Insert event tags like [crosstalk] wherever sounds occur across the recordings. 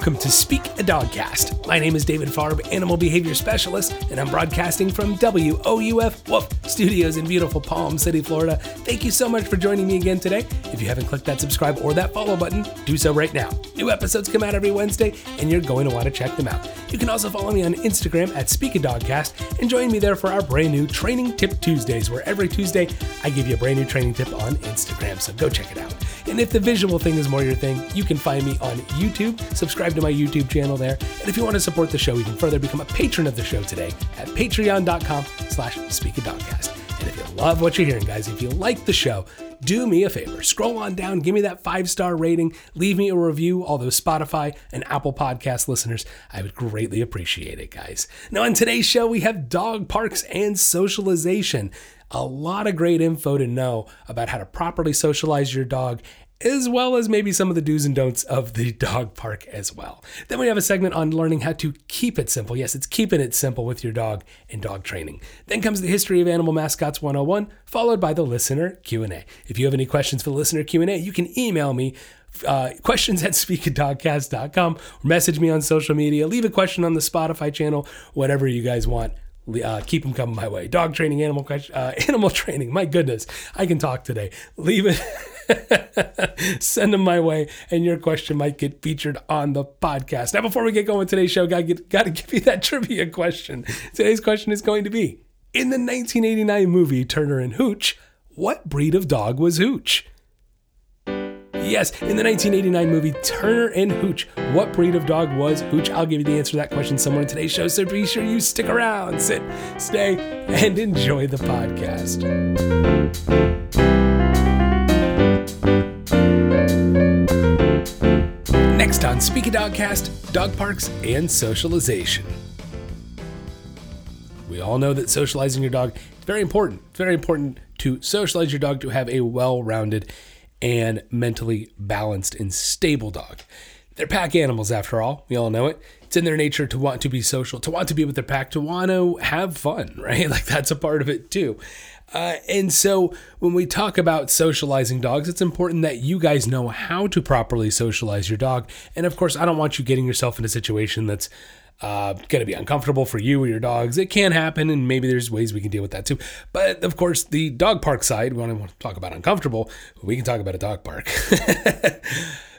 welcome to Speak a Dogcast. My name is David Farb, Animal Behavior Specialist, and I'm broadcasting from WOUF Woof Studios in beautiful Palm City, Florida. Thank you so much for joining me again today. If you haven't clicked that subscribe or that follow button, do so right now. New episodes come out every Wednesday, and you're going to want to check them out. You can also follow me on Instagram at Speak a Dogcast and join me there for our brand new Training Tip Tuesdays, where every Tuesday I give you a brand new training tip on Instagram. So go check it out. And if the visual thing is more your thing, you can find me on YouTube. Subscribe to my YouTube channel there. And if you want to support the show even further, become a patron of the show today at patreon.com slash speakadogcast. And if you love what you're hearing, guys, if you like the show, do me a favor. Scroll on down, give me that five star rating, leave me a review. All those Spotify and Apple Podcast listeners, I would greatly appreciate it, guys. Now, on today's show, we have dog parks and socialization. A lot of great info to know about how to properly socialize your dog as well as maybe some of the do's and don'ts of the [laughs] dog park as well. Then we have a segment on learning how to keep it simple. Yes, it's keeping it simple with your dog and dog training. Then comes the history of animal mascots 101, followed by the listener Q&A. If you have any questions for the listener Q&A, you can email me uh, questions at [laughs] speakadogcast.com or message me on social media. Leave a question on the Spotify channel, whatever you guys want. Uh, keep them coming my way. Dog training, animal uh, [laughs] animal training. My goodness, I can talk today. Leave it. [laughs] Send them my way, and your question might get featured on the podcast. Now, before we get going today's show, got got to give you that trivia question. Today's question is going to be: In the 1989 movie Turner and Hooch, what breed of dog was Hooch? Yes, in the 1989 movie Turner and Hooch, what breed of dog was Hooch? I'll give you the answer to that question somewhere in today's show, so be sure you stick around, sit, stay, and enjoy the podcast. Next on Speak a Dogcast, dog parks and socialization. We all know that socializing your dog is very important. It's very important to socialize your dog to have a well-rounded and mentally balanced and stable dog. They're pack animals, after all. We all know it. It's in their nature to want to be social, to want to be with their pack, to want to have fun, [laughs] right? Like that's a part of it too. Uh, and so when we talk about socializing dogs, it's important that you guys know how to properly socialize your dog. And of course, I don't want you getting yourself in a situation that's uh, going to be uncomfortable for you or your dogs. It can happen, and maybe there's ways we can deal with that too. But of course, the dog park side, I want to talk about uncomfortable, we can talk about a dog park. [laughs]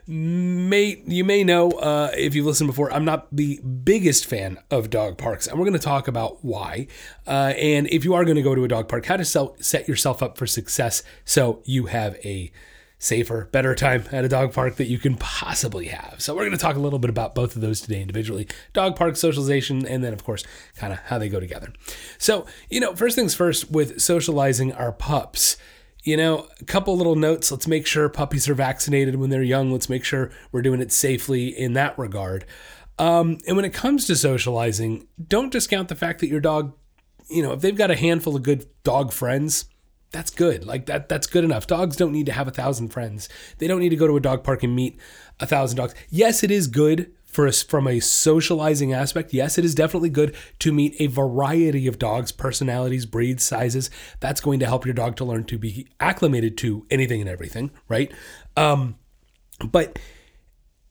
may you may know uh, if you've listened before, I'm not the biggest fan of dog parks, and we're going to talk about why. Uh, and if you are going to go to a dog park, how to sell, set yourself up for success so you have a safer, better time at a dog park that you can possibly have. So we're going to talk a little bit about both of those today individually. Dog park socialization and then of course kind of how they go together. So, you know, first things first with socializing our pups. You know, a couple little notes. Let's make sure puppies are vaccinated when they're young. Let's make sure we're doing it safely in that regard. Um, and when it comes to socializing, don't discount the fact that your dog, you know, if they've got a handful of good dog friends, that's good. Like that that's good enough. Dogs don't need to have a thousand friends. They don't need to go to a dog park and meet a thousand dogs. Yes, it is good for us from a socializing aspect. Yes, it is definitely good to meet a variety of dogs, personalities, breeds, sizes. That's going to help your dog to learn to be acclimated to anything and everything, right? Um, but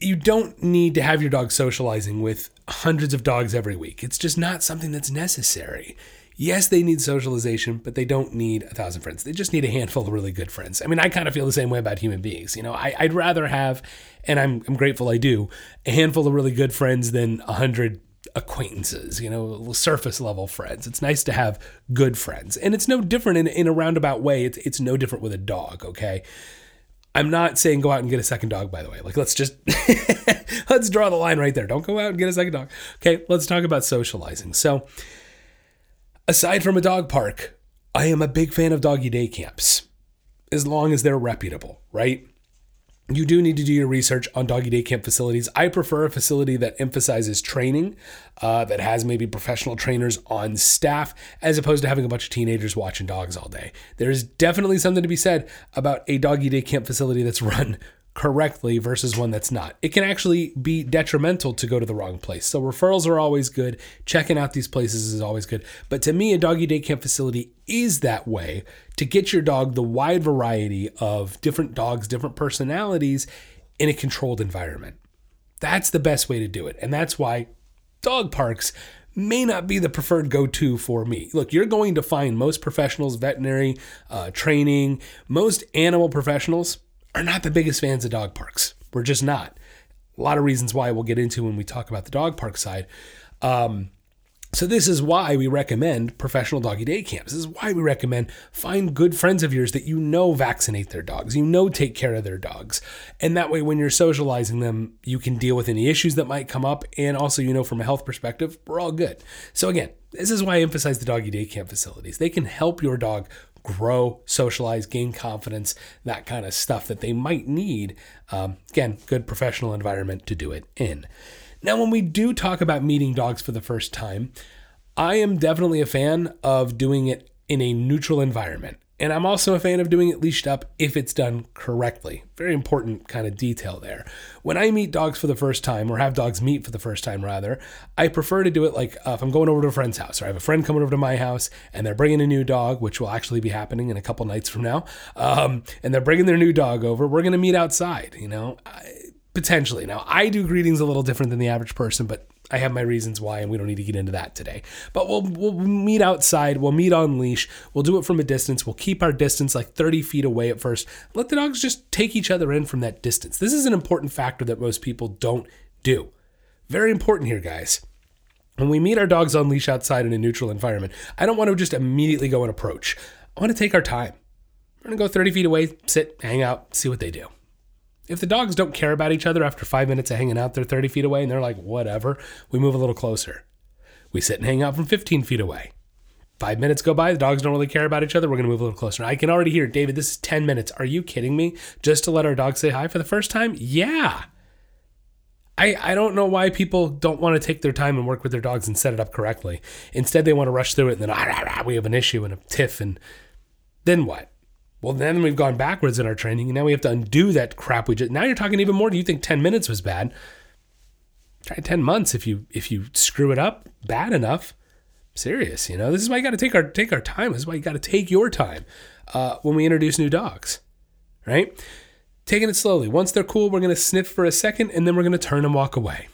you don't need to have your dog socializing with hundreds of dogs every week. It's just not something that's necessary. Yes, they need socialization, but they don't need a thousand friends. They just need a handful of really good friends. I mean, I kind of feel the same way about human beings. You know, I, would rather have, and I'm, I'm grateful I do, a handful of really good friends than a hundred acquaintances, you know, surface level friends. It's nice to have good friends. And it's no different in, in a roundabout way. It's, it's no different with a dog, okay? I'm not saying go out and get a second dog, by the way. Like, let's just, [laughs] let's draw the line right there. Don't go out and get a second dog. Okay, let's talk about socializing. So, Aside from a dog park, I am a big fan of doggy day camps, as long as they're reputable, right? You do need to do your research on doggy day camp facilities. I prefer a facility that emphasizes training, uh, that has maybe professional trainers on staff, as opposed to having a bunch of teenagers watching dogs all day. There's definitely something to be said about a doggy day camp facility that's [laughs] run correctly versus one that's not. It can actually be detrimental to go to the wrong place. So referrals are always good. Checking out these places is always good. But to me, a doggy day camp facility is that way to get your dog the wide variety of different dogs, different personalities in a controlled environment. That's the best way to do it. And that's why dog parks may not be the preferred go to for me. Look, you're going to find most professionals, veterinary uh, training, most animal professionals are not the biggest fans of dog parks. We're just not. A lot of reasons why we'll get into when we talk about the dog park side. Um, so this is why we recommend professional doggy day camps. This is why we recommend find good friends of yours that you know vaccinate their dogs, you know take care of their dogs. And that way when you're socializing them, you can deal with any issues that might come up and also you know from a health perspective, we're all good. So again, this is why I emphasize the doggy day camp facilities. They can help your dog grow, socialize, gain confidence, that kind of stuff that they might need. Um, again, good professional environment to do it in. Now, when we do talk about meeting dogs for the first time, I am definitely a fan of doing it in a neutral environment. And I'm also a fan of doing it leashed up if it's done correctly. Very important kind of detail there. When I meet dogs for the first time, or have dogs meet for the first time rather, I prefer to do it like uh, if I'm going over to a friend's house, or I have a friend coming over to my house and they're bringing a new dog, which will actually be happening in a couple nights from now, um, and they're bringing their new dog over, we're going to meet outside, you know? I, potentially. Now, I do greetings a little different than the average person, but I have my reasons why, and we don't need to get into that today. But we'll we'll meet outside. We'll meet on leash. We'll do it from a distance. We'll keep our distance like 30 feet away at first. Let the dogs just take each other in from that distance. This is an important factor that most people don't do. Very important here, guys. When we meet our dogs on leash outside in a neutral environment, I don't want to just immediately go and approach. I want to take our time. We're going to go 30 feet away, sit, hang out, see what they do. If the dogs don't care about each other after five minutes of hanging out, they're 30 feet away and they're like, whatever, we move a little closer. We sit and hang out from 15 feet away. Five minutes go by, the dogs don't really care about each other. We're going to move a little closer. I can already hear, David, this is 10 minutes. Are you kidding me? Just to let our dog say hi for the first time? Yeah. I, I don't know why people don't want to take their time and work with their dogs and set it up correctly. Instead, they want to rush through it and then ah, ah, ah, we have an issue and a tiff. And then what? Well, then we've gone backwards in our training, and now we have to undo that crap we just. Now you're talking even more. Do you think 10 minutes was bad? Try 10 months if you if you screw it up bad enough. Serious, you know. This is why you got to take our take our time. This is why you got to take your time uh, when we introduce new dogs, right? Taking it slowly. Once they're cool, we're gonna sniff for a second, and then we're gonna turn and walk away.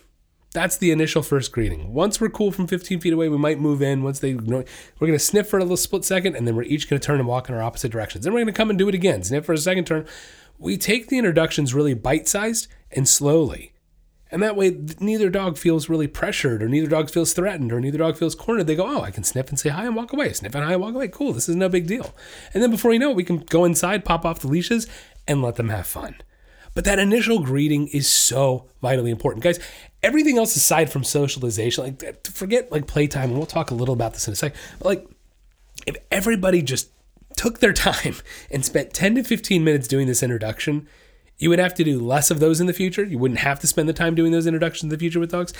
That's the initial first greeting. Once we're cool from 15 feet away, we might move in. Once they, we're to sniff for a little split second, and then we're each to turn and walk in our opposite directions. Then we're to come and do it again. Sniff for a second turn. We take the introductions really bite sized and slowly. And that way, neither dog feels really pressured, or neither dog feels threatened, or neither dog feels cornered. They go, Oh, I can sniff and say hi and walk away. Sniff and hi and walk away. Cool. This is no big deal. And then before you know it, we can go inside, pop off the leashes, and let them have fun. But that initial greeting is so vitally important. Guys, everything else aside from socialization, like forget like playtime, and we'll talk a little about this in a second. But like if everybody just took their time [laughs] and spent 10 to 15 minutes doing this introduction, you would have to do less of those in the future. You wouldn't have to spend the time doing those introductions in the future with dogs,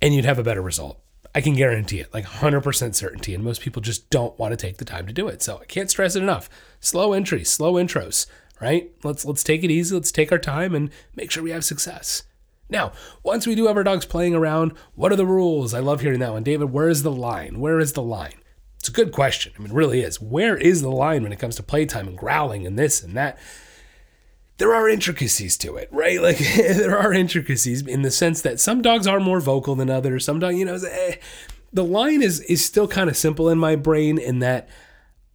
and you'd have a better result. I can guarantee it, like 100% certainty. And most people just don't want to take the time to do it. So I can't stress it enough. Slow entries, slow intros right? Let's let's take it easy. Let's take our time and make sure we have success. Now, once we do have our dogs playing around, what are the rules? I love hearing that one. David, where is the line? Where is the line? It's a good question. I mean, it really is. Where is the line when it comes to playtime and growling and this and that? There are intricacies to it, right? [laughs] Like [laughs] there are intricacies in the sense that some dogs are more vocal than others. Some dogs, you know, eh, the line is is still kind of simple in my brain in that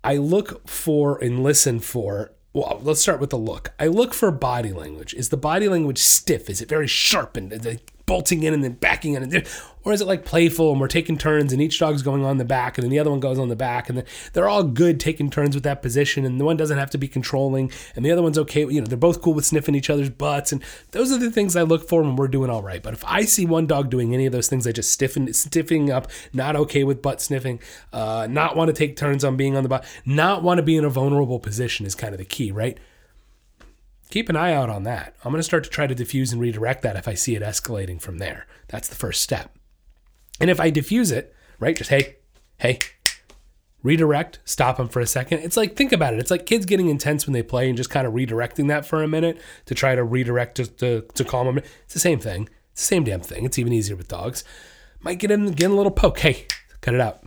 I look for and listen for well, let's start with the look. I look for body language. Is the body language stiff? Is it very sharp and uh, bolting in and then backing in? Or is it like playful and we're taking turns and each dog's going on the back and then the other one goes on the back and then they're all good taking turns with that position and the one doesn't have to be controlling and the other one's okay. You know, they're both cool with sniffing each other's butts and those are the things I look for when we're doing all right. But if I see one dog doing any of those things, I just stiffen, stiffing up, not okay with butt sniffing, uh, not want to take turns on being on the butt, not want to be in a vulnerable position is kind of the key, right? Keep an eye out on that. I'm going to start to try to diffuse and redirect that if I see it escalating from there. That's the first step. And if I diffuse it, right, just hey, hey, redirect, stop them for a second. It's like, think about it. It's like kids getting intense when they play and just kind of redirecting that for a minute to try to redirect to, to, to calm them. It's the same thing. It's the same damn thing. It's even easier with dogs. Might get in, get a little poke. Hey, cut it out.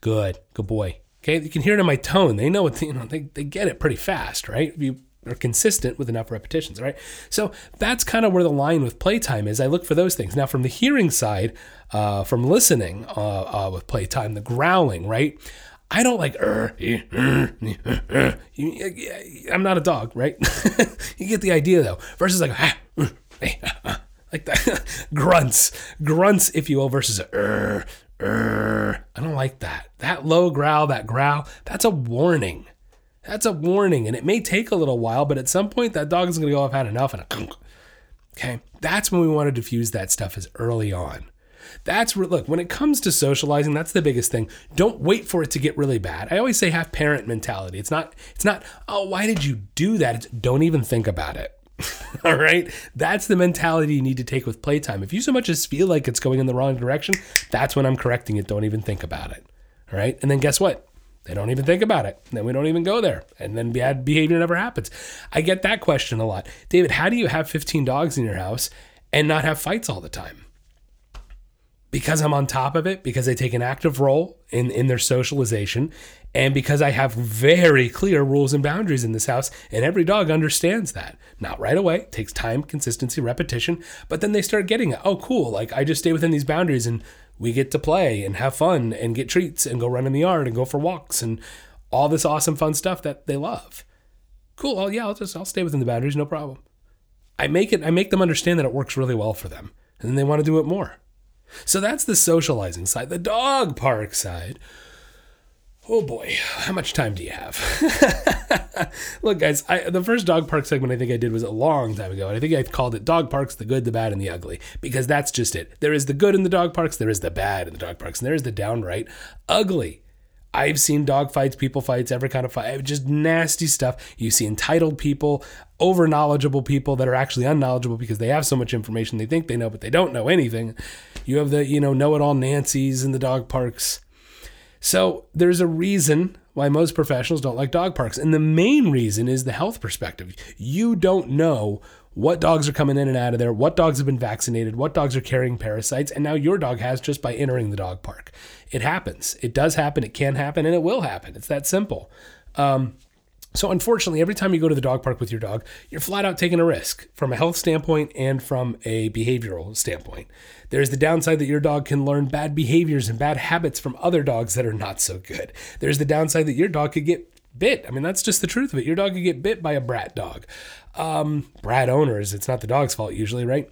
Good, good boy. Okay, you can hear it in my tone. They know what, you know, they, they get it pretty fast, right? If you are consistent with enough repetitions, right? So that's kind of where the line with playtime is. I look for those things. Now, from the hearing side, uh, from listening uh, uh, with playtime, the growling, right? I don't like, er, er, er, I'm not a dog, right? [laughs] you get the idea though. Versus like, ah, like that, [laughs] grunts, grunts, if you will, versus er, er. I don't like that. That low growl, that growl, that's a warning. That's a warning, and it may take a little while, but at some point that dog is going to go, I've had enough, and a, okay, that's when we want to diffuse that stuff as early on. That's look, when it comes to socializing, that's the biggest thing. Don't wait for it to get really bad. I always say have parent mentality. It's not it's not, "Oh, why did you do that?" It's don't even think about it. [laughs] All right? That's the mentality you need to take with playtime. If you so much as feel like it's going in the wrong direction, that's when I'm correcting it. Don't even think about it. All right? And then guess what? They don't even think about it. Then we don't even go there. And then bad behavior never happens. I get that question a lot. David, how do you have 15 dogs in your house and not have fights all the time? Because I'm on top of it, because I take an active role in, in their socialization, and because I have very clear rules and boundaries in this house, and every dog understands that. Not right away, it takes time, consistency, repetition, but then they start getting it. Oh, cool. Like I just stay within these boundaries and we get to play and have fun and get treats and go run in the yard and go for walks and all this awesome fun stuff that they love. Cool. Oh yeah, I'll just I'll stay within the boundaries, no problem. I make it I make them understand that it works really well for them and then they want to do it more. So that's the socializing side. The dog park side Oh boy, how much time do you have? [laughs] Look, guys, I, the first dog park segment I think I did was a long time ago, and I think I called it Dog Parks the Good, the Bad, and the Ugly, because that's just it. There is the good in the dog parks, there is the bad in the dog parks, and there is the downright ugly. I've seen dog fights, people fights, every kind of fight, eh, just nasty stuff. You see entitled people, over knowledgeable people that are actually unknowledgeable because they have so much information they think they know, but they don't know anything. You have the, you know, know it all Nancy's in the dog parks so there's a reason why most professionals don't like dog parks. And the main reason is the health perspective. You don't know what dogs are coming in and out of there, what dogs have been vaccinated, what dogs are carrying parasites, and now your dog has just by entering the dog park. It happens. It does happen. It can happen, and it will happen. It's that simple. Um, so, unfortunately, every time you go to the dog park with your dog, you're flat out taking a risk from a health standpoint and from a behavioral standpoint. There's the downside that your dog can learn bad behaviors and bad habits from other dogs that are not so good. There's the downside that your dog could get bit. I mean, that's just the truth of it. Your dog could get bit by a brat dog. Um, brat owners, it's not the dog's fault usually, right?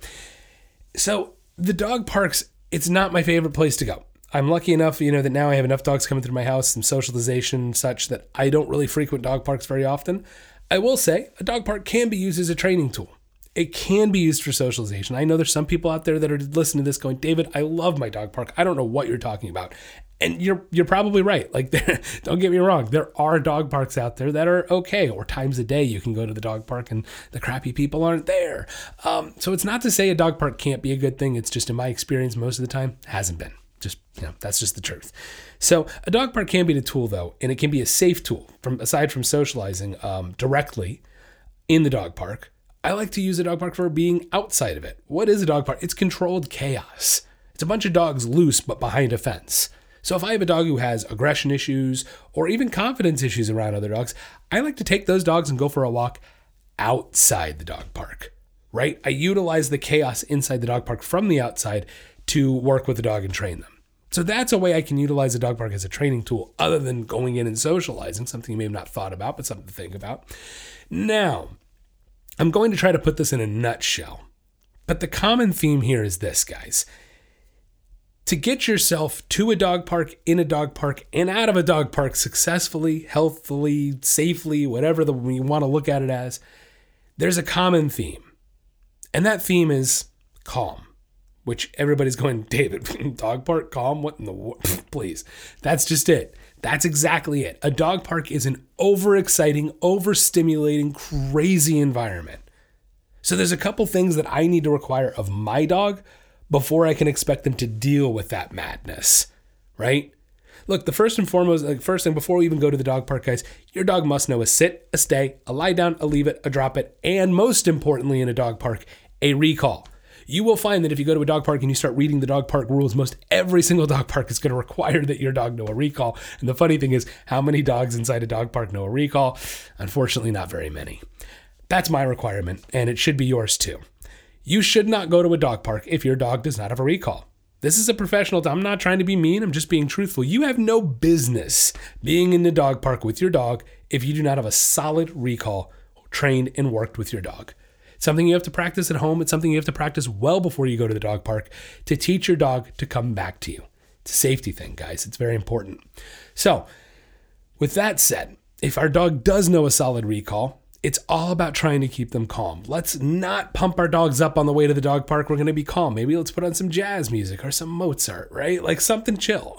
So, the dog parks, it's not my favorite place to go. I'm lucky enough, you know, that now I have enough dogs coming through my house, some socialization, such that I don't really frequent dog parks very often. I will say a dog park can be used as a training tool. It can be used for socialization. I know there's some people out there that are listening to this going, David, I love my dog park. I don't know what you're talking about. And you're you're probably right. Like [laughs] don't get me wrong, there are dog parks out there that are okay, or times a day you can go to the dog park and the crappy people aren't there. Um, so it's not to say a dog park can't be a good thing. It's just in my experience, most of the time hasn't been. Just you know, that's just the truth. So a dog park can be a tool though, and it can be a safe tool from aside from socializing um, directly in the dog park. I like to use a dog park for being outside of it. What is a dog park? It's controlled chaos. It's a bunch of dogs loose but behind a fence. So if I have a dog who has aggression issues or even confidence issues around other dogs, I like to take those dogs and go for a walk outside the dog park. Right? I utilize the chaos inside the dog park from the outside to work with the dog and train them. So that's a way I can utilize a dog park as a training tool, other than going in and socializing, something you may have not thought about, but something to think about. Now, I'm going to try to put this in a nutshell. But the common theme here is this, guys. To get yourself to a dog park, in a dog park, and out of a dog park successfully, healthfully, safely, whatever the, you want to look at it as, there's a common theme. And that theme is calm which everybody's going, [laughs] David, [laughs] dog park, calm? What in the world? [laughs] Please. That's just it. That's exactly it. A dog park is an overexciting, overstimulating, crazy environment. So there's a couple things that I need to require of my dog before I can expect them to deal with that madness, right? Look, the first and foremost, like first thing before we even go to the dog park, guys, your dog must know a sit, a stay, a lie down, a leave it, a drop it, and most importantly in a dog park, a recall you will find that if you go to a dog park and you start reading the dog park rules, most every single dog park is going to require that your dog know a recall. And the funny thing is, how many dogs inside a dog park know a recall? Unfortunately, not very many. That's my requirement, and it should be yours too. You should not go to a dog park if your dog does not have a recall. This is a professional. I'm not trying to be mean. I'm just being truthful. You have no business being in the dog park with your dog if you do not have a solid recall trained and worked with your dog. Something you have to practice at home. It's something you have to practice well before you go to the dog park to teach your dog to come back to you. It's a safety thing, guys. It's very important. So, with that said, if our dog does know a solid recall, it's all about trying to keep them calm. Let's not pump our dogs up on the way to the dog park. We're going to be calm. Maybe let's put on some jazz music or some Mozart, right? Like something chill.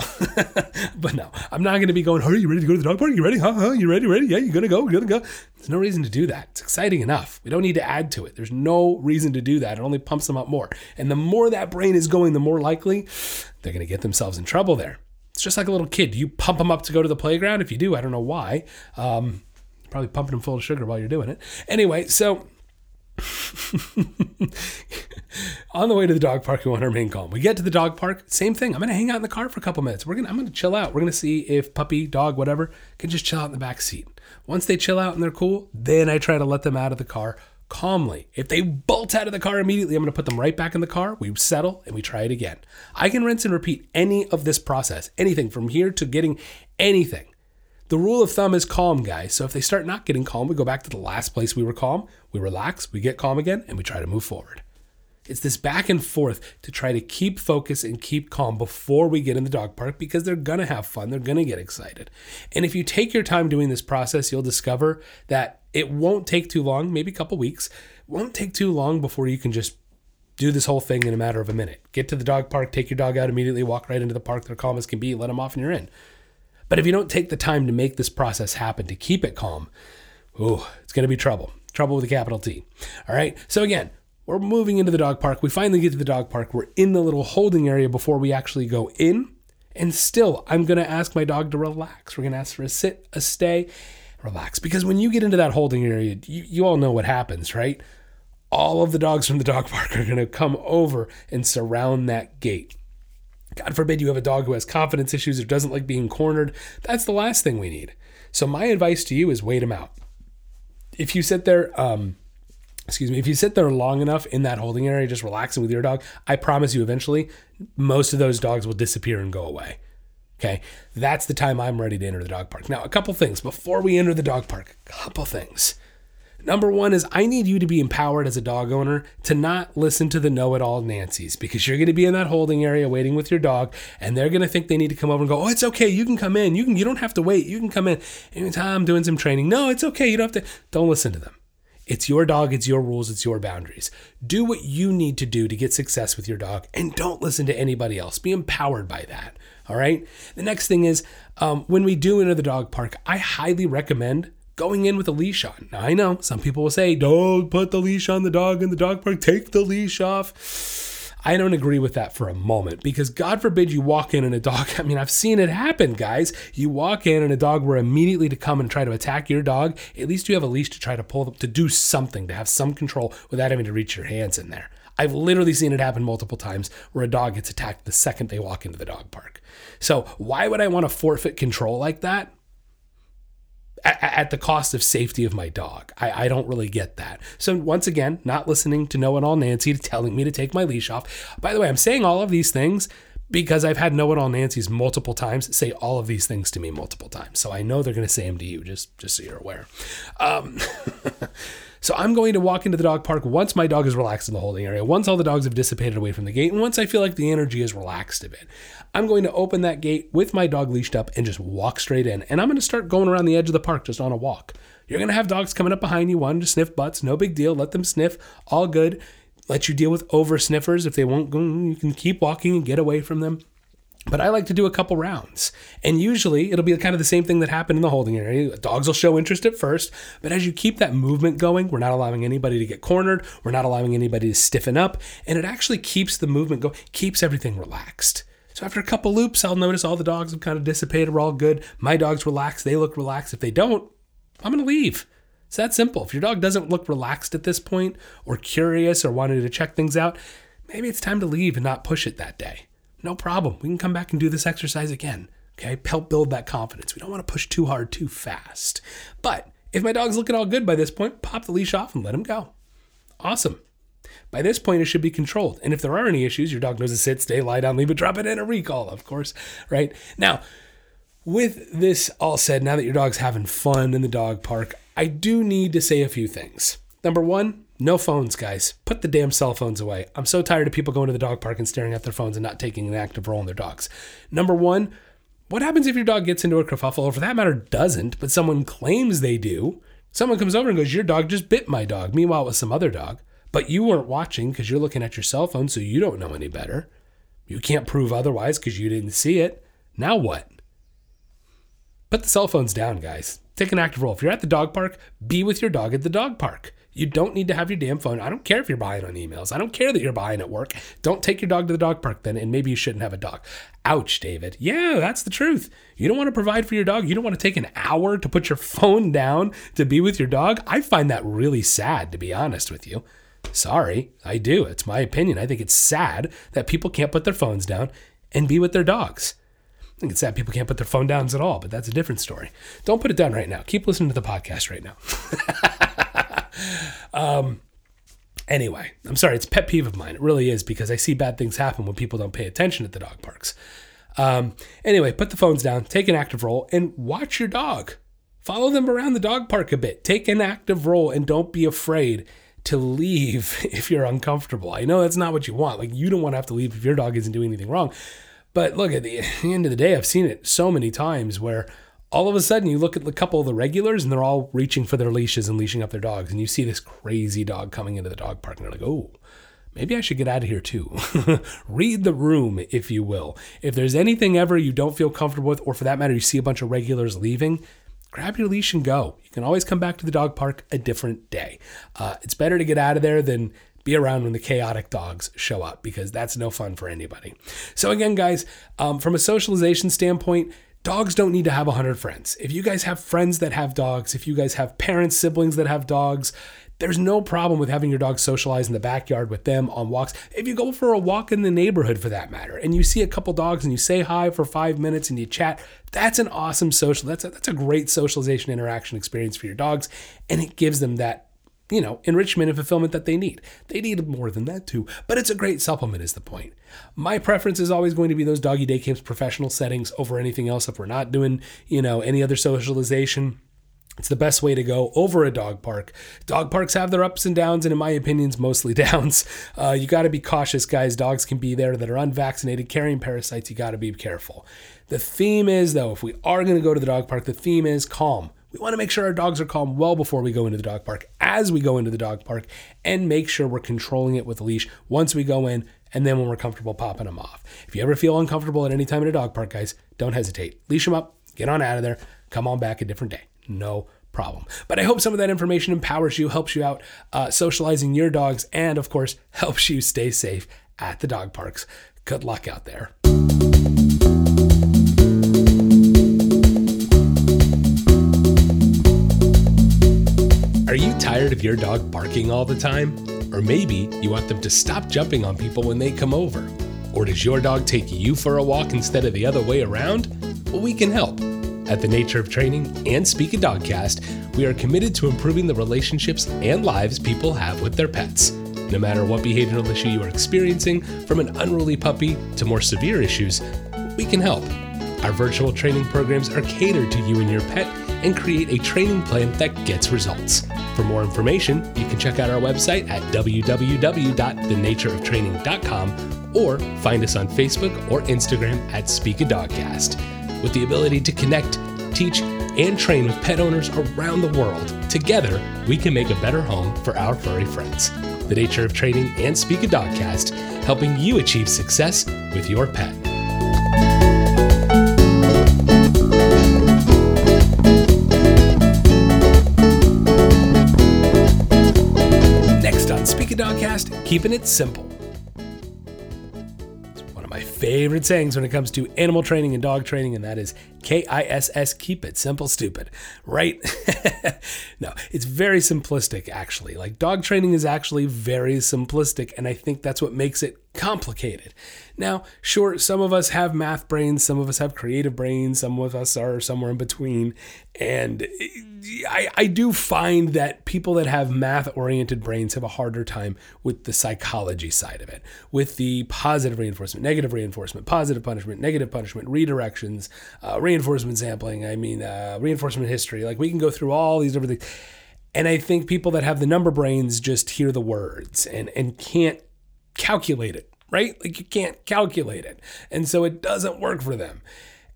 [laughs] but no, I'm not going to be going, are you ready to go to the dog park? You ready? Huh? huh? You ready? Ready? Yeah, you're going to go? You're going to go? There's no reason to do that. It's exciting enough. We don't need to add to it. There's no reason to do that. It only pumps them up more. And the more that brain is going, the more likely they're going to get themselves in trouble there. It's just like a little kid. You pump them up to go to the playground? If you do, I don't know why. Um, probably pumping them full of sugar while you're doing it. Anyway, so [laughs] on the way to the dog park, we want to remain calm. We get to the dog park, same thing. I'm gonna hang out in the car for a couple minutes. We're gonna I'm gonna chill out. We're gonna see if puppy, dog, whatever, can just chill out in the back seat. Once they chill out and they're cool, then I try to let them out of the car calmly. If they bolt out of the car immediately, I'm going to put them right back in the car. We settle and we try it again. I can rinse and repeat any of this process, anything from here to getting anything. The rule of thumb is calm, guys. So if they start not getting calm, we go back to the last place we were calm, we relax, we get calm again, and we try to move forward. It's this back and forth to try to keep focus and keep calm before we get in the dog park because they're going to have fun. They're going to get excited. And if you take your time doing this process, you'll discover that it won't take too long, maybe a couple weeks, won't take too long before you can just do this whole thing in a matter of a minute. Get to the dog park, take your dog out immediately, walk right into the park. They're calm as can be, let them off, and you're in. But if you don't take the time to make this process happen, to keep it calm, oh, it's going to be trouble. Trouble with a capital T. All right. So again, we're moving into the dog park. We finally get to the dog park. We're in the little holding area before we actually go in. And still, I'm going to ask my dog to relax. We're going to ask for a sit, a stay, relax. Because when you get into that holding area, you, you all know what happens, right? All of the dogs from the dog [laughs] park are going to come over and surround that gate. God forbid you have a dog who has confidence issues or doesn't like being cornered. That's the last thing we need. So my advice to you is wait them out. If you sit there, um, excuse me, if you sit there long enough in that holding area, just relaxing with your dog, I promise you eventually most of those dogs will disappear and go away. Okay. That's the time I'm ready to enter the dog park. Now, a couple things before we enter the dog park, a couple things. Number one is I need you to be empowered as a dog owner to not listen to the know it all Nancy's because you're going to be in that holding area waiting with your dog and they're going to think they need to come over and go, Oh, it's okay. You can come in. You can, you don't have to wait. You can come in. Anytime I'm doing some training. No, it's okay. You don't have to. Don't listen to them. It's your dog, it's your rules, it's your boundaries. Do what you need to do to get success with your dog and don't listen to anybody else. Be empowered by that. All right. The next thing is um, when we do enter the dog park, I highly recommend going in with a leash on. Now, I know some people will say, don't put the leash on the dog in the dog park, take the leash off. I don't agree with that for a moment because God forbid you walk in and a dog, [laughs] I mean, I've seen it happen, guys. You walk in and a dog were immediately to come and try to attack your dog. At least you have a leash to try to pull them to do something, to have some control without having to reach your hands in there. I've literally seen it happen multiple times where a dog gets attacked the second they walk into the dog park. So, why would I want to forfeit control like that? At, the cost of safety of my dog. I, I don't really get that. So once again, not listening to Know It All Nancy [laughs] telling me to take my leash off. By the way, I'm saying all of these things because I've had Know It All Nancy's multiple times say all of these things to me multiple times. So I know they're going to say them to you, just just so you're aware. Um, [laughs] So I'm going to walk into the dog park once my dog is relaxed in the holding area, once all the dogs have dissipated away from the gate, and once I feel like the energy is relaxed a bit. I'm going to open that gate with my dog leashed up and just walk straight in. And I'm going to start going around the edge of the park just on a walk. You're going to have dogs coming up behind you, wanting to sniff butts. No big deal. Let them sniff. All good. Let you deal with over sniffers. If they won't go, you can keep walking and get away from them. But I like to do a couple rounds. And usually it'll be kind of the same thing that happened in the holding area. Dogs will show interest at first, but as you keep that movement going, we're not allowing anybody to get cornered, we're not allowing anybody to stiffen up, and it actually keeps the movement going, keeps everything relaxed. So after a couple loops, I'll notice all the dogs have kind of dissipated, we're all good. My dog's relaxed, they look relaxed. If they don't, I'm to leave. It's that simple. If your dog doesn't look relaxed at this point, or curious, or wanted to check things out, maybe it's time to leave and not push it that day no problem. We can come back and do this exercise again. Okay, help build that confidence. We don't want to push too hard too fast. But If my dog's looking all good by this point, pop the leash off and let him go. Awesome. By this point, it should be controlled. And if there are any issues, your dog knows to sit, stay, lie down, leave it, drop it, and a recall, of course, right? Now, with this all said, now that your dog's having fun in the dog park, I do need to say a few things. Number one, no phones, guys. Put the damn cell phones away. I'm so tired of people going to the dog park and staring at their phones and not taking an active role in their dogs. Number one, what happens if your dog gets into a kerfuffle, or for that matter, doesn't, but someone claims they do? Someone comes over and goes, Your dog just bit my dog. Meanwhile, it was some other dog. But you weren't watching because you're looking at your cell phone, so you don't know any better. You can't prove otherwise because you didn't see it. Now what? Put the cell phones down, guys. Take an active role. If you're at the dog park, be with your dog at the dog park. You don't need to have your damn phone. I don't care if you're buying on emails. I don't care that you're buying at work. Don't take your dog to the dog park then, and maybe you shouldn't have a dog. Ouch, David. Yeah, that's the truth. You don't want to provide for your dog. You don't want to take an hour to put your [laughs] phone down to be with your dog. I find that really sad, to be honest with you. Sorry, I do. It's my opinion. I think it's sad that people can't put their phones down and be with their dogs. I think it's sad people can't put their phone downs at all, but that's a different story. Don't put it down right now. Keep listening to the podcast right now. [laughs] um, anyway, I'm sorry. It's pet peeve of mine. It really is because I see bad things happen when people don't pay attention at the dog parks. Um, anyway, put the phones down, take an active role, and watch your dog. Follow them around the dog park a bit. Take an active role and don't be afraid to leave [laughs] if you're uncomfortable. I know that's not what you want. Like, you don't want to have to leave if your dog isn't doing anything wrong. But look, at the end of the day, I've seen it so many times where all of a sudden you look at a couple of the regulars and they're all reaching for their leashes and leashing up their dogs and you see this crazy dog coming into the dog park and you're like oh maybe i should get out of here too. [laughs] Read the room if you will. If there's anything ever you don't feel comfortable with or for that matter you see a bunch of regulars leaving grab your leash and go. You can always come back to the dog park a different day. Uh, it's better to get out of there than be around when the chaotic dogs show up because that's no fun for anybody. So, again, guys, um, from a socialization standpoint, dogs don't need to have 100 friends. If you guys have friends that have dogs, if you guys have parents, siblings that have dogs, there's no problem with having your dog socialize in the backyard with them on walks. If you go for a walk in the neighborhood for that matter, and you see a couple dogs and you say hi for five minutes and you chat, that's an awesome social, that's a, that's a great socialization interaction experience for your dogs. And it gives them that you know, enrichment and fulfillment that they need. They need more than that too, but it's a great supplement, is the point. My preference is always going to be those doggy day camps, professional settings over anything else. If we're not doing, you know, any other socialization, it's the best way to go over a dog park. Dog parks have their ups and downs, and in my opinions, mostly [laughs] downs. Uh, you got to be cautious, guys. Dogs can be there that are unvaccinated, carrying parasites. You got to be careful. The theme is, though, if we are going to go to the dog park, the theme is calm. We want to make sure our dogs are calm well before we go into the dog park, as we go into the dog park, and make sure we're controlling it with a leash once we go in and then when we're comfortable popping them off. If you ever feel uncomfortable at any time in a dog park, guys, don't hesitate. Leash them up, get on out of there, come on back a different day. No problem. But I hope some of that information empowers you, helps you out uh, socializing your dogs, and of course, [laughs] helps you stay safe at the dog parks. Good luck out there. Are you tired of your dog barking all the time? Or maybe you want them to stop jumping on people when they come over? Or does your dog take you for a walk instead of the other way around? Well, we can help. At the Nature of Training and Speak a Dogcast, we are committed to improving the relationships and lives people have with their pets. No matter what behavioral issue you are experiencing, from an unruly puppy to more severe issues, we can help. Our virtual training programs are catered to you and your pet and create a training plan that gets results. For more information, you can check out our website at www.thenatureoftraining.com or find us on Facebook or Instagram at Speak a Dogcast. With the ability to connect, teach, and train with pet owners around the world, together we can make a better home for our furry friends. The Nature of Training and Speak a Dogcast, helping you achieve success with your pet. Dogcast, keeping it simple. It's one of my favorite sayings when it comes to animal training and dog training, and that is K I S S, keep it simple, stupid, right? [laughs] no, it's very simplistic, actually. Like dog training is actually very simplistic, and I think that's what makes it complicated. Now, sure, some of us have math brains, some of us have creative brains, some of us are somewhere in between. And I, I do find that people that have math oriented brains have a harder time with the psychology side of it, with the positive reinforcement, negative reinforcement, positive punishment, negative punishment, redirections, uh, reinforcement sampling, I mean, uh, reinforcement history. Like we can go through all these different things. And I think people that have the number brains just hear the words and, and can't calculate it right? Like you can't calculate it. And so it doesn't work for them.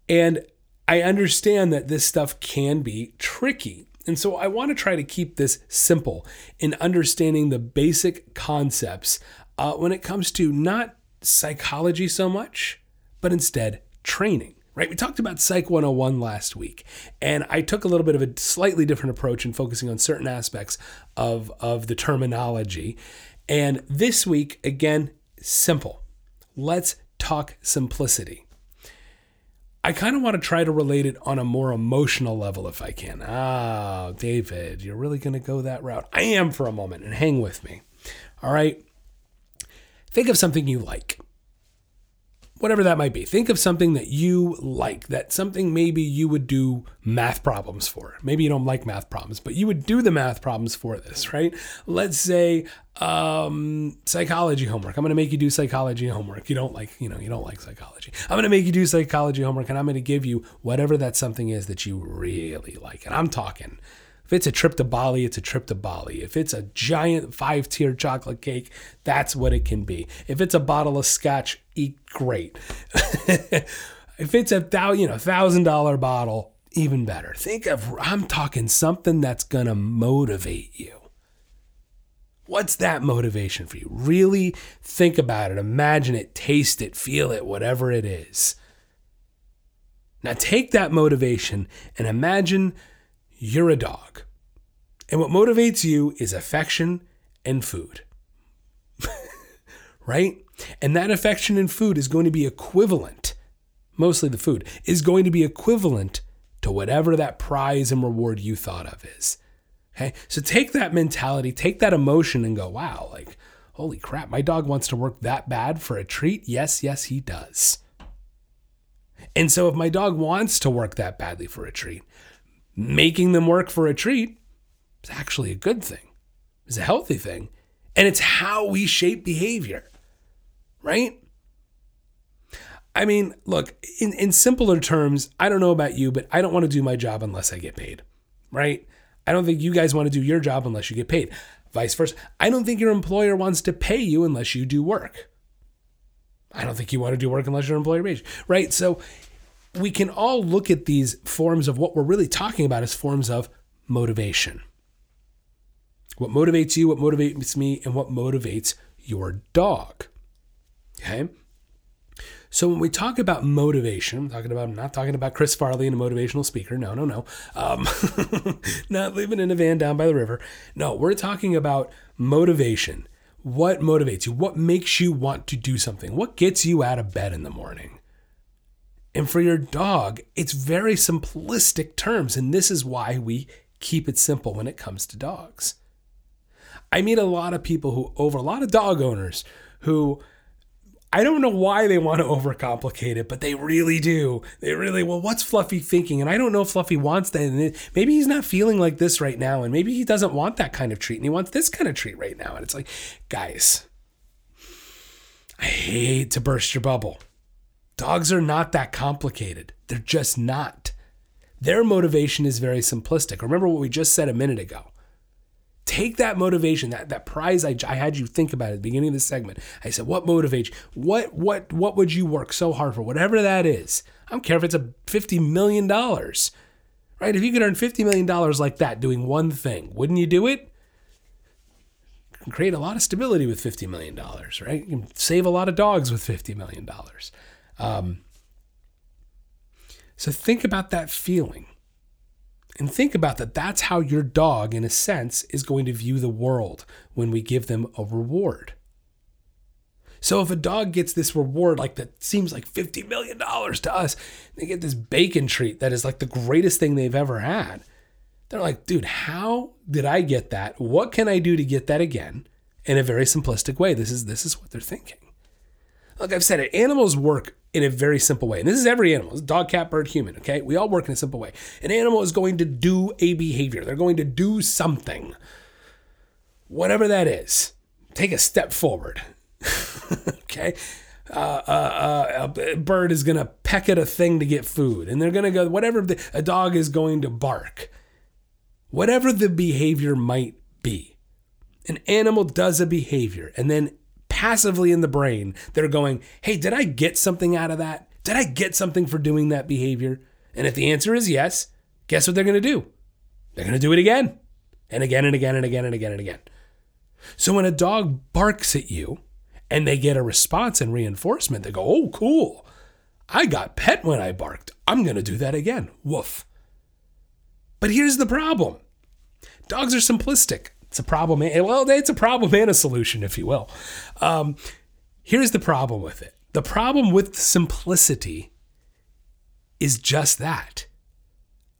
And I understand that this stuff can be tricky. And so I want to try to keep this simple in understanding the basic concepts uh, when it comes to not psychology so much, but instead training. Right? We talked about Psych 101 last week, and I took a little bit of a slightly different approach in focusing on certain aspects of, of the terminology. And this week, again, simple. Let's talk simplicity. I kind of want to try to relate it on a more emotional level if I can. Ah, David, you're really going to go that route? I am for a moment, and hang with me. All right. Think of something you like whatever that might be. Think of something that you like, that something maybe you would do math problems for. Maybe you don't like math problems, but you would do the math problems for this, right? Let's say um, psychology homework. I'm going to make you do psychology homework. You don't like, you know, you don't like psychology. I'm going to make you do psychology homework and I'm going to give you whatever that something is that you really like. And I'm talking if it's a trip to Bali, it's a trip to Bali. If it's a giant five tier chocolate cake, that's what it can be. If it's a bottle of scotch, eat great. [laughs] if it's a you know thousand dollar bottle, even better. Think of I'm talking something that's gonna motivate you. What's that motivation for you? Really think about it, imagine it, taste it, feel it, whatever it is. Now take that motivation and imagine you're a dog. And what motivates you is affection and food. [laughs] right? And that affection and food is going to be equivalent, mostly the food, is going to be equivalent to whatever that prize and reward you thought of is. Okay? So take that mentality, take that emotion and go, wow, like, holy crap, my dog wants to work that bad for a treat? Yes, yes, he does. And so if my dog wants to work that badly for a treat, making them work for a treat is actually a good thing, it's a healthy thing. And it's how we shape behavior, right? I mean, look, in, in simpler terms, I don't know about you, but I don't want to do my job unless I get paid, right? I don't think you guys want to do your job unless you get paid. Vice versa. I don't think your employer wants to pay you unless you do work. I don't think you want to do work unless your employer pays you, right? So we can all look at these forms of what we're really talking about as forms of motivation. What motivates you, what motivates me, and what motivates your dog. Okay? So when we talk about motivation, I'm talking about I'm not talking about Chris Farley and a motivational speaker. No, no, no. Um, [laughs] not living in a van down by the river. No, we're talking about motivation. What motivates you? What makes you want to do something? What gets you out of bed in the morning? And for your dog, it's very simplistic terms. And this is why we keep it simple when it comes to dogs. I meet a lot of people who, over a lot of dog owners who, I don't know why they want to overcomplicate it, but they really do. They really, well, what's Fluffy thinking? And I don't know if Fluffy wants that. And maybe he's not feeling like this right now. And maybe he doesn't want that kind of treat and he wants this kind of treat right now. And it's like, guys, I hate to burst your bubble. Dogs are not that complicated. They're just not. Their motivation is very simplistic. Remember what we just said a minute ago. Take that motivation, that, that prize I, I had you think about at the beginning of this segment. I said, what motivates you? What, what, what would you work so hard for? Whatever that is. I don't care if it's a $50 million, right? If you could earn $50 million like that doing one thing, wouldn't you do it? You can create a lot of stability with $50 million, right? You can save a lot of dogs with $50 million. Um, so think about that feeling. And think about that. That's how your dog, in a sense, is going to view the world when we give them a reward. So if a dog gets this reward, like that seems like $50 million to us, they get this bacon treat that is like the greatest thing they've ever had. They're like, dude, how did I get that? What can I do to get that again? In a very simplistic way. This is this is what they're thinking. Like I've said it, animals work in a very simple way. And this is every animal. dog, cat, bird, human, okay? We all work in a simple way. An animal is going to do a behavior. They're going to do something. Whatever that is. Take a step forward. [laughs] okay? Uh, uh, uh, a bird is going to peck at a thing to get food, and they're going to go, whatever the, a dog is going to bark. Whatever the behavior might be, an animal does a behavior, and then passively in the brain, they're going, hey, did I get something out of that? Did I get something for doing that behavior? And if the answer is yes, guess what they're going to do? They're going to do it again and again and again and again and again and again. So when a dog barks at you and they get a response and reinforcement, they go, oh, cool. I got pet when I barked. I'm going to do that again. Woof. But here's the problem dogs are simplistic. It's a problem. Well, it's a problem and a solution, if you will. Um, here's the problem with it the problem with simplicity is just that.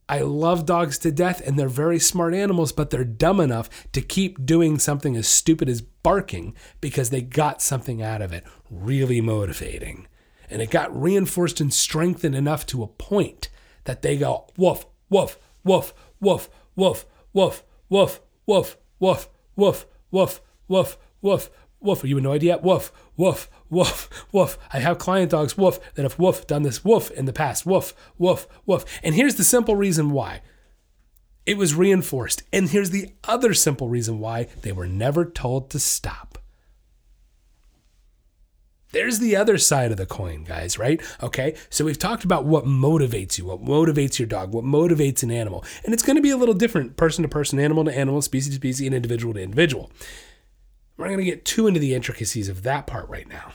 I love dogs to death and they're very smart animals, but they're dumb enough to keep doing something as stupid as barking because they got something out of it really motivating. And it got reinforced and strengthened enough to a point that they go woof, woof, woof, woof, woof, woof, woof, woof, woof, woof, woof, woof, woof, woof. Are you annoyed yet? Woof, woof, woof, woof. I have client dogs, woof, that have woof done this woof in the past. Woof, woof, woof. And here's the simple reason why. It was reinforced. And here's the other simple reason why they were never told to stop. There's the other side of the coin, guys, right? Okay, so we've talked about what motivates you, what motivates your dog, what motivates an animal. And it's to be a little different person to person, animal to animal, species to species, and individual to individual. We're not to get too into the intricacies of that part right now.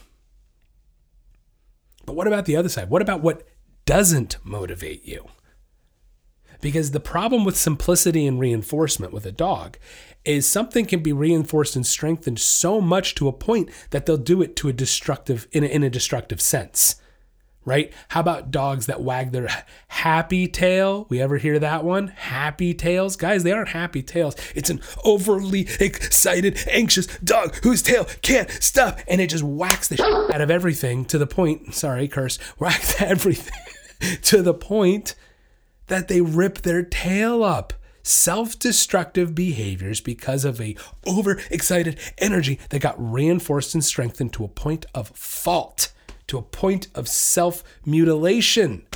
But what about the other side? What about what doesn't motivate you? Because the problem with simplicity and reinforcement with a dog is something can be reinforced and strengthened so much to a point that they'll do it to a destructive in a, in a destructive sense right? How about dogs that wag their happy tail? We ever hear that one? Happy tails? Guys, they aren't happy tails. It's an overly excited, anxious dog whose tail can't stop and it just whacks the shit out of everything to the point, sorry, curse, [laughs] whacks everything to the point that they rip their tail up self-destructive behaviors because of a overexcited energy that got reinforced and strengthened to a point of fault, to a point of self-mutilation.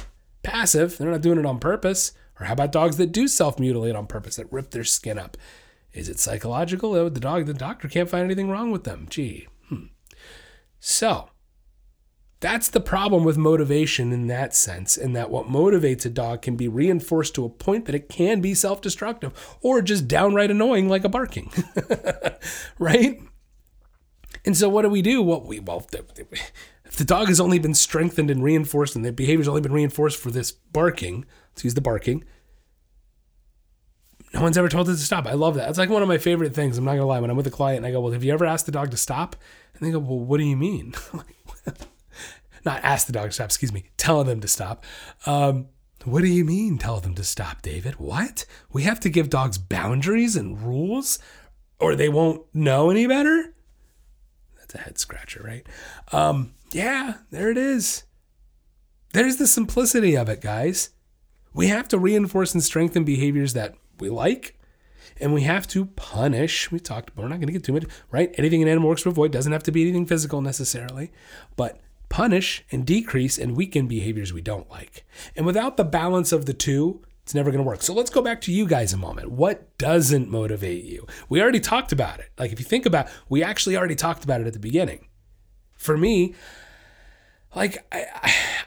Passive, they're not doing it on purpose. Or how about dogs that do self-mutilate on purpose, that rip their skin up? Is it psychological? Oh, the dog, the doctor can't find anything wrong with them. Gee. Hmm. So, that's the problem with motivation in that sense, in that what motivates a dog can be reinforced to a point that it can be self destructive or just downright annoying, like a barking. [laughs] right? And so, what do we do? Well, we, well, if the dog has only been strengthened and reinforced and the behavior's only been reinforced for this barking, let's use the barking, no one's ever told it to stop. I love that. It's like one of my favorite things. I'm not gonna lie. When I'm with a client and I go, "Well, have you ever asked the dog to stop?" And they go, "Well, what do you mean?" [laughs] not ask the dog to stop, excuse me, tell them to stop. Um, what do you mean, tell them to stop, David? What? We have to give dogs boundaries and rules or they won't know any better? That's a head scratcher, right? Um, yeah, there it is. There's the simplicity of it, guys. We have to reinforce and strengthen behaviors that we like, and we have to punish. We talked, but we're not going to get too much, right? Anything an animal works to avoid doesn't have to be anything physical necessarily, but punish and decrease and weaken behaviors we don't like. And without the balance of the two, it's never going to work. So let's go back to you guys a moment. What doesn't motivate you? We already talked about it. Like if you think about, we actually already talked about it at the beginning. For me, like I,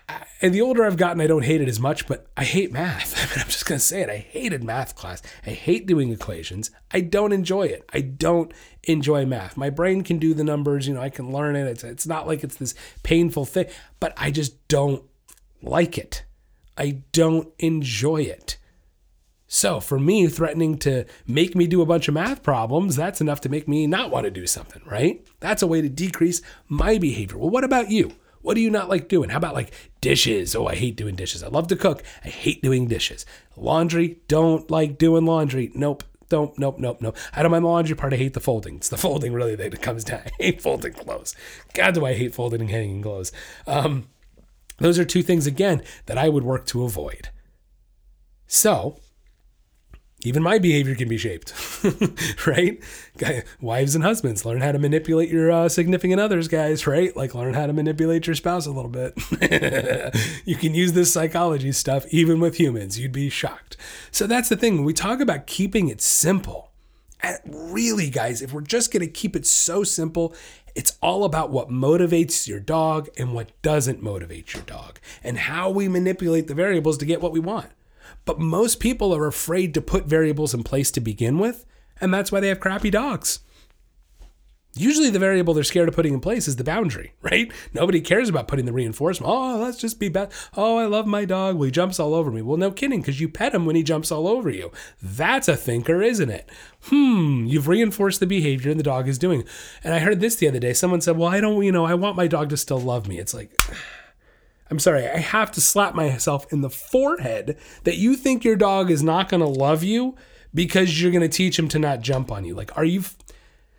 I, and the older I've gotten, I don't hate it as much, but I hate math. [laughs] I mean, I'm just gonna say it. I hated math class. I hate doing equations. I don't enjoy it. I don't enjoy math. My brain can do the numbers. You know, I can learn it. It's it's not like it's this painful thing, but I just don't like it. I don't enjoy it. So for me, threatening to make me do a bunch of math problems, that's enough to make me not want to do something, right? That's a way to decrease my behavior. Well, what about you? What do you not like doing? How about like dishes? Oh, I hate doing dishes. I love to cook. I hate doing dishes. Laundry, don't like doing laundry. Nope. Don't, nope, nope, nope. I don't mind the laundry part. I hate the folding. It's the folding really that comes down. [laughs] I hate folding clothes. God, do I hate folding and hanging clothes. Um, those are two things, again, that I would work to avoid. So, even my behavior can be shaped, [laughs] right? Wives and husbands learn how to manipulate your uh, significant others, guys, right? Like learn how to manipulate your spouse a little bit. [laughs] you can use this psychology stuff even with humans. You'd be shocked. So that's the thing. When we talk about keeping it simple, really, guys, if we're just going to keep it so simple, it's all about what motivates your dog and what doesn't motivate your dog, and how we manipulate the variables to get what we want. But most people are afraid to put variables in place to begin with, and that's why they have crappy dogs. Usually, the variable they're scared of putting in place is the boundary, [laughs] right? Nobody cares about putting the reinforcement. Oh, let's just be bad. Oh, I love my dog. Well, he jumps all over me. Well, no kidding, because you pet him when he jumps all over you. That's a thinker, isn't it? Hmm, you've reinforced the behavior the dog is doing. And I heard this the other day. Someone said, Well, I don't, you know, I want my dog to still love me. It's like, [sighs] I'm sorry, I have to slap myself in the forehead that you think your dog is not going to love you because you're going to teach him to not jump on you. Like, are you. F-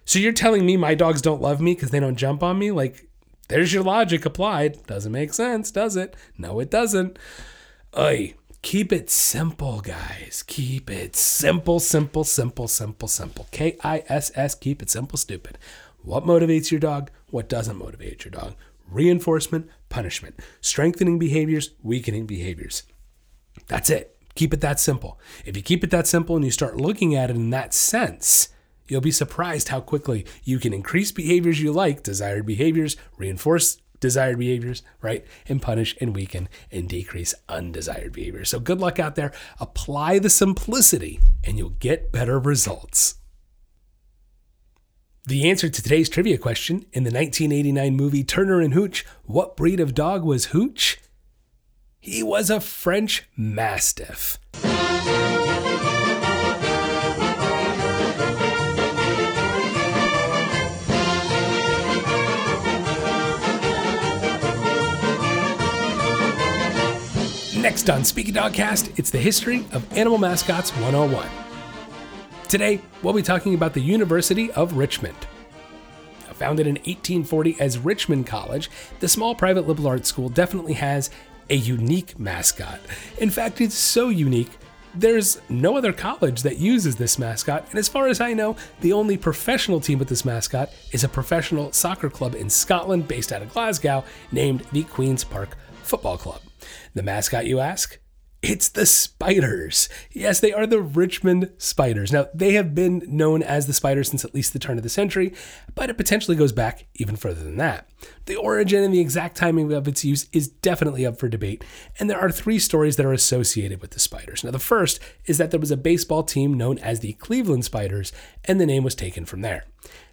so you're telling me my dogs don't love me because they don't jump on me? Like, there's your logic applied. Doesn't make sense, does it? No, it doesn't. Oi, keep it simple, guys. Keep it simple, simple, simple, simple, simple. K I S S, keep it simple, stupid. What motivates your dog? What doesn't motivate your dog? reinforcement, punishment, strengthening behaviors, weakening behaviors. That's it. Keep it that simple. If you keep it that simple and you start looking at it in that sense, you'll be surprised how quickly you can increase behaviors you like, desired behaviors, reinforce desired behaviors, right? And punish and weaken and decrease undesired behaviors. So good luck out there. Apply the simplicity and you'll get better results. The answer to today's trivia question in the 1989 movie Turner and Hooch What breed of dog was Hooch? He was a French Mastiff. Next on Speak a Dogcast, it's the history of Animal Mascots 101. Today, we'll be talking about the University of Richmond. Founded in 1840 as Richmond College, the small private liberal arts school definitely has a unique mascot. In fact, it's so unique, there's no other college that uses this mascot, and as far as I know, the only professional team with this mascot is a professional soccer club in Scotland based out of Glasgow named the Queen's Park Football Club. The mascot, you ask? It's the Spiders. Yes, they are the Richmond Spiders. Now, they have been known as the Spiders since at least the turn of the century, but it potentially goes back even further than that. The origin and the exact timing of its use is definitely up for debate, and there are three stories that are associated with the Spiders. Now, the first is that there was a baseball team known as the Cleveland Spiders, and the name was taken from there.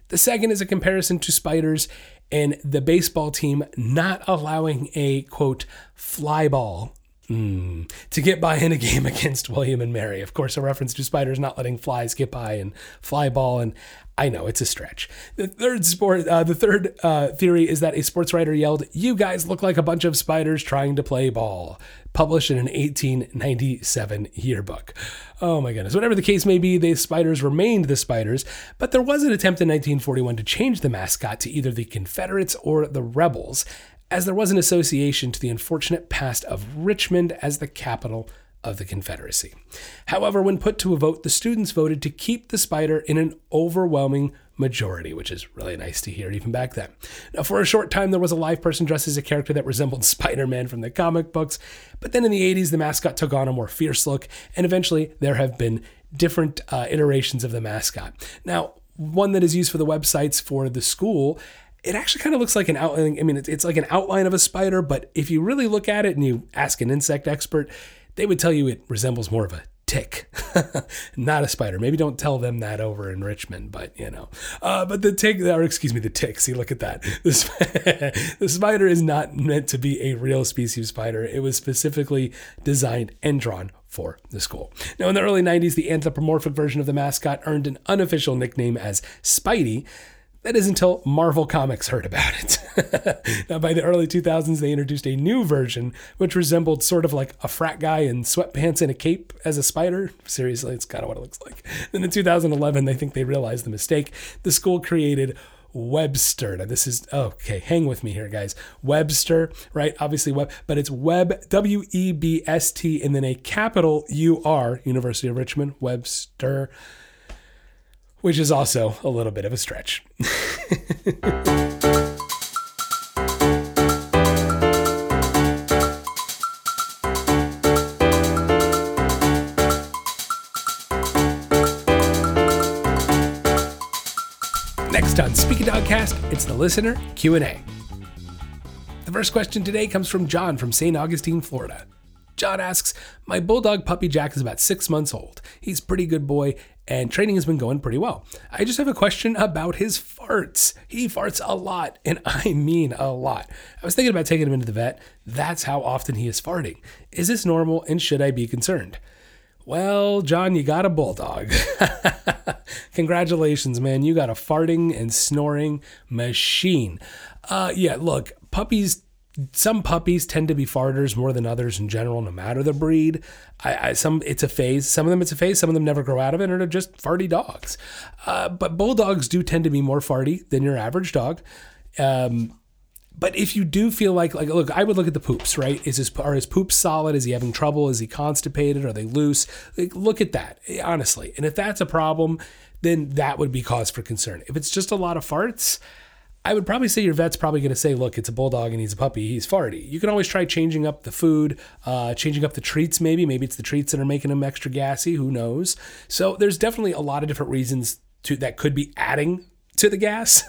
The second is a comparison to spiders and the baseball team not allowing a quote fly ball Mm. To get by in a game [laughs] against William and Mary. Of course, a reference to spiders not letting flies get by and fly ball. And I know it's a stretch. The third sport, uh, the third uh, theory is that a sports writer yelled, "You guys look like a bunch of spiders trying to play ball." Published in an 1897 yearbook. Oh my goodness. Whatever the case may be, the spiders remained the spiders, but there was an attempt in 1941 to change the mascot to either the Confederates or the Rebels, as there was an association to the unfortunate past of Richmond as the capital of the Confederacy. However, when put to a vote, the students voted to keep the spider in an overwhelming majority, which is really nice to hear even back then. Now, for a short time, there was a live person dressed as a character that resembled [laughs] Spider Man from the comic books, but then in the 80s, the mascot took on a more fierce look, and eventually there have been different uh, iterations of the mascot. Now, one that is used for the websites for the school it actually kind of looks like an outline. I mean, it's, like an outline of a spider, but if you really look at it and you ask an insect expert, they would tell you it resembles more of a tick, [laughs] not a spider. Maybe don't tell them that over in Richmond, but you know. Uh, but the tick, or excuse me, the tick. See, look at that. The, [laughs] the spider is not meant to be a real species of spider. It was specifically designed and drawn for the school. Now, in the early 90s, the anthropomorphic version of the mascot earned an unofficial nickname as Spidey. That is until Marvel Comics heard about it. [laughs] now, by the early 2000s, they introduced a new version, which resembled sort of like a frat guy in sweatpants and a cape as a spider. Seriously, it's kind of what it looks like. Then in 2011, they think they realized the mistake. The school created Webster. Now, this is okay. Hang with me here, guys. Webster, right? Obviously, web, but it's Web W E B S T and then a capital U R. University of Richmond, Webster which is also a little bit of a stretch. [laughs] Next on Speak a Dogcast, it's the listener Q&A. The first question today comes from John from St. Augustine, Florida. John asks, My bulldog puppy Jack is about six months old. He's pretty good boy, and training has been going pretty well. I just have a question about his farts. He farts a lot, and [laughs] I mean a lot. I was thinking about taking him into the vet. That's how often he is farting. Is this normal, and should I be concerned? Well, John, you got a bulldog. [laughs] Congratulations, man. You got a farting and snoring machine. Uh, yeah, look, puppies some puppies tend to be farters more than others in general, no matter the breed. I, I, some it's a phase. Some of them it's a phase. Some of them never grow out of it, and are just farty dogs. Uh, but bulldogs do tend to be more farty than your average dog. Um, but if you do feel like like look, I would look at the poops, right? Is his are his poops solid? Is he having trouble? Is he constipated? Are they loose? Like, look at that honestly. And if that's a problem, then that would be cause for concern. If it's just a lot of farts I would probably say your vet's probably going to say, look, it's a bulldog and he's a puppy. He's farty. You can always try changing up the food, uh, changing up the treats, maybe. Maybe it's the treats that are making him extra gassy. Who knows? So there's definitely a lot of different reasons to that could be adding to the gas,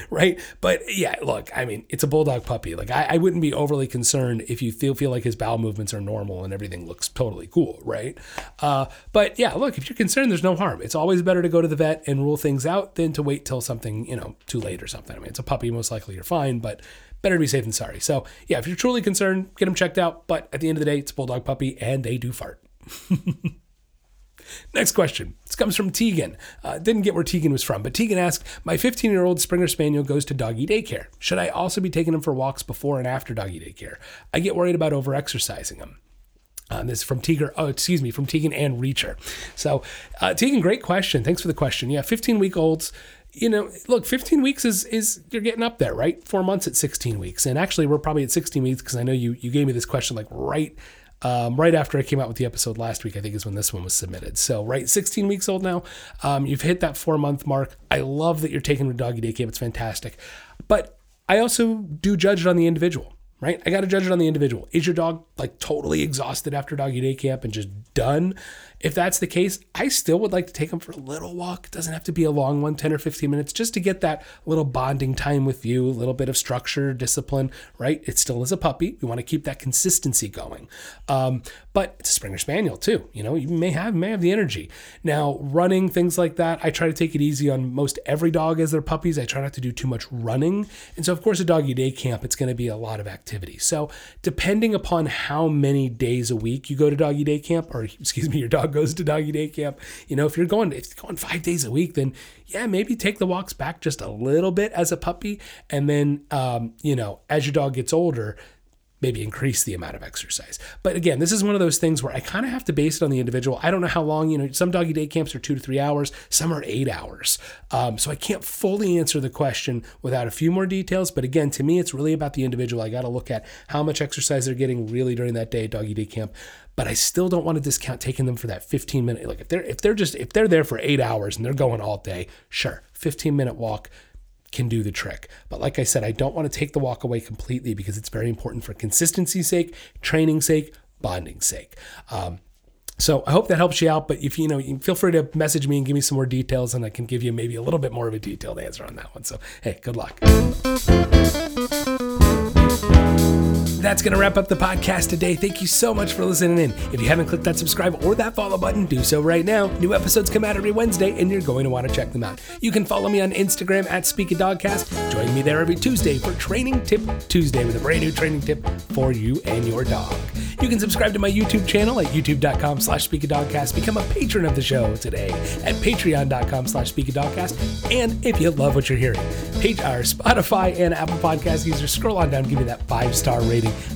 [laughs] right? But yeah, look, I mean, it's a bulldog puppy. Like I, I, wouldn't be overly concerned if you feel feel like his bowel movements are normal and everything looks totally cool, right? Uh, but yeah, look, if you're concerned, there's no harm. It's always better to go to the vet and rule things out than to wait till something, you know, too late or something. I mean, it's a puppy, most likely you're fine, but better to be safe than sorry. So yeah, if you're truly concerned, get him checked out. But at the end of the day, it's a bulldog puppy and they do fart. [laughs] Next question. This comes from Tegan. Uh, didn't get where Tegan was from, but Tegan asked My 15 year old Springer Spaniel goes to doggy daycare. Should I also be taking him for walks before and after doggy daycare? I get worried about over exercising him. Uh, this is from Tegan. Oh, excuse me, from Tegan and Reacher. So, uh, Tegan, great question. Thanks for the question. Yeah, 15 week olds. You know, look, 15 weeks is is you're getting up there, right? Four months at 16 weeks, and actually, we're probably at 16 weeks because I know you you gave me this question like right um, right after I came out with the episode last week, I think is when this one was submitted. So, right, 16 weeks old now. Um, you've hit that four month mark. I love that you're taking a doggy day camp. It's fantastic. But I also do judge it on the individual right? I got to judge it on the individual. Is your dog like totally exhausted after doggy day camp and just done? If that's the case, I still would like to take them for a little walk. It doesn't have to be a long one, 10 or 15 minutes, just to get that little bonding time with you, a little bit of structure, discipline, right? It still is a puppy. We want to keep that consistency going. Um, but it's a Springer Spaniel too. You know, you may have may have the energy. Now, running things like that, I try to take it easy on most every dog as their puppies. I try not to do too much running, and so of course, a doggy day camp, it's going to be a lot of activity. So, depending upon how many days a week you go to doggy day camp, or [laughs] excuse me, your dog goes to doggy day camp. You know, if you're going if you're going five days a week, then yeah, maybe take the walks back just a little bit as a puppy, and then um, you know, as your dog gets older, maybe increase the amount of exercise. But again, this is one of those things where I kind of have to base it on the individual. I don't know how long, you know, some doggy day camps are two to three hours, some are eight hours. Um, so I can't fully answer the question without a few more details. But again, to me, it's really about the individual. I got to look at how much exercise they're getting really during that day, doggy day camp. But I still don't want to discount taking them for that 15 minute. Like if they're if they're just if they're there for eight hours and they're going all day, sure, 15 minute walk can do the trick. But like I said, I don't want to take the walk away completely because it's very important for consistency's sake, training sake, bonding sake. Um, so I hope that helps you out. But if you know, you feel free to message me and give me some more details, and I can give you maybe a little bit more of a detailed answer on that one. So hey, good luck. That's going to wrap up the podcast today. Thank you so much for listening in. If you haven't clicked that subscribe or that follow button, do so right now. New episodes come out every Wednesday, and you're going to want to check them out. You can follow me on Instagram at Speak a Dogcast. Join me there every Tuesday for Training Tip Tuesday with a brand new training tip for you and your dog. You can subscribe to my YouTube channel at youtube.com slash speakadogcast. Become a patron of the show today at patreon.com slash speakadogcast. And if you love what you're hearing, page our Spotify and Apple Podcast users, scroll on down, give me that five star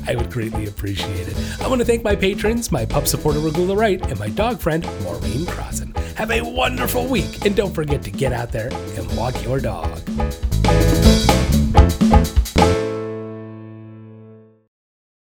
I would greatly appreciate it. I want to thank my patrons, my pup supporter Regula Wright, and my dog friend Maureen Crossan. Have a wonderful week, and don't forget to get out there and walk your dog.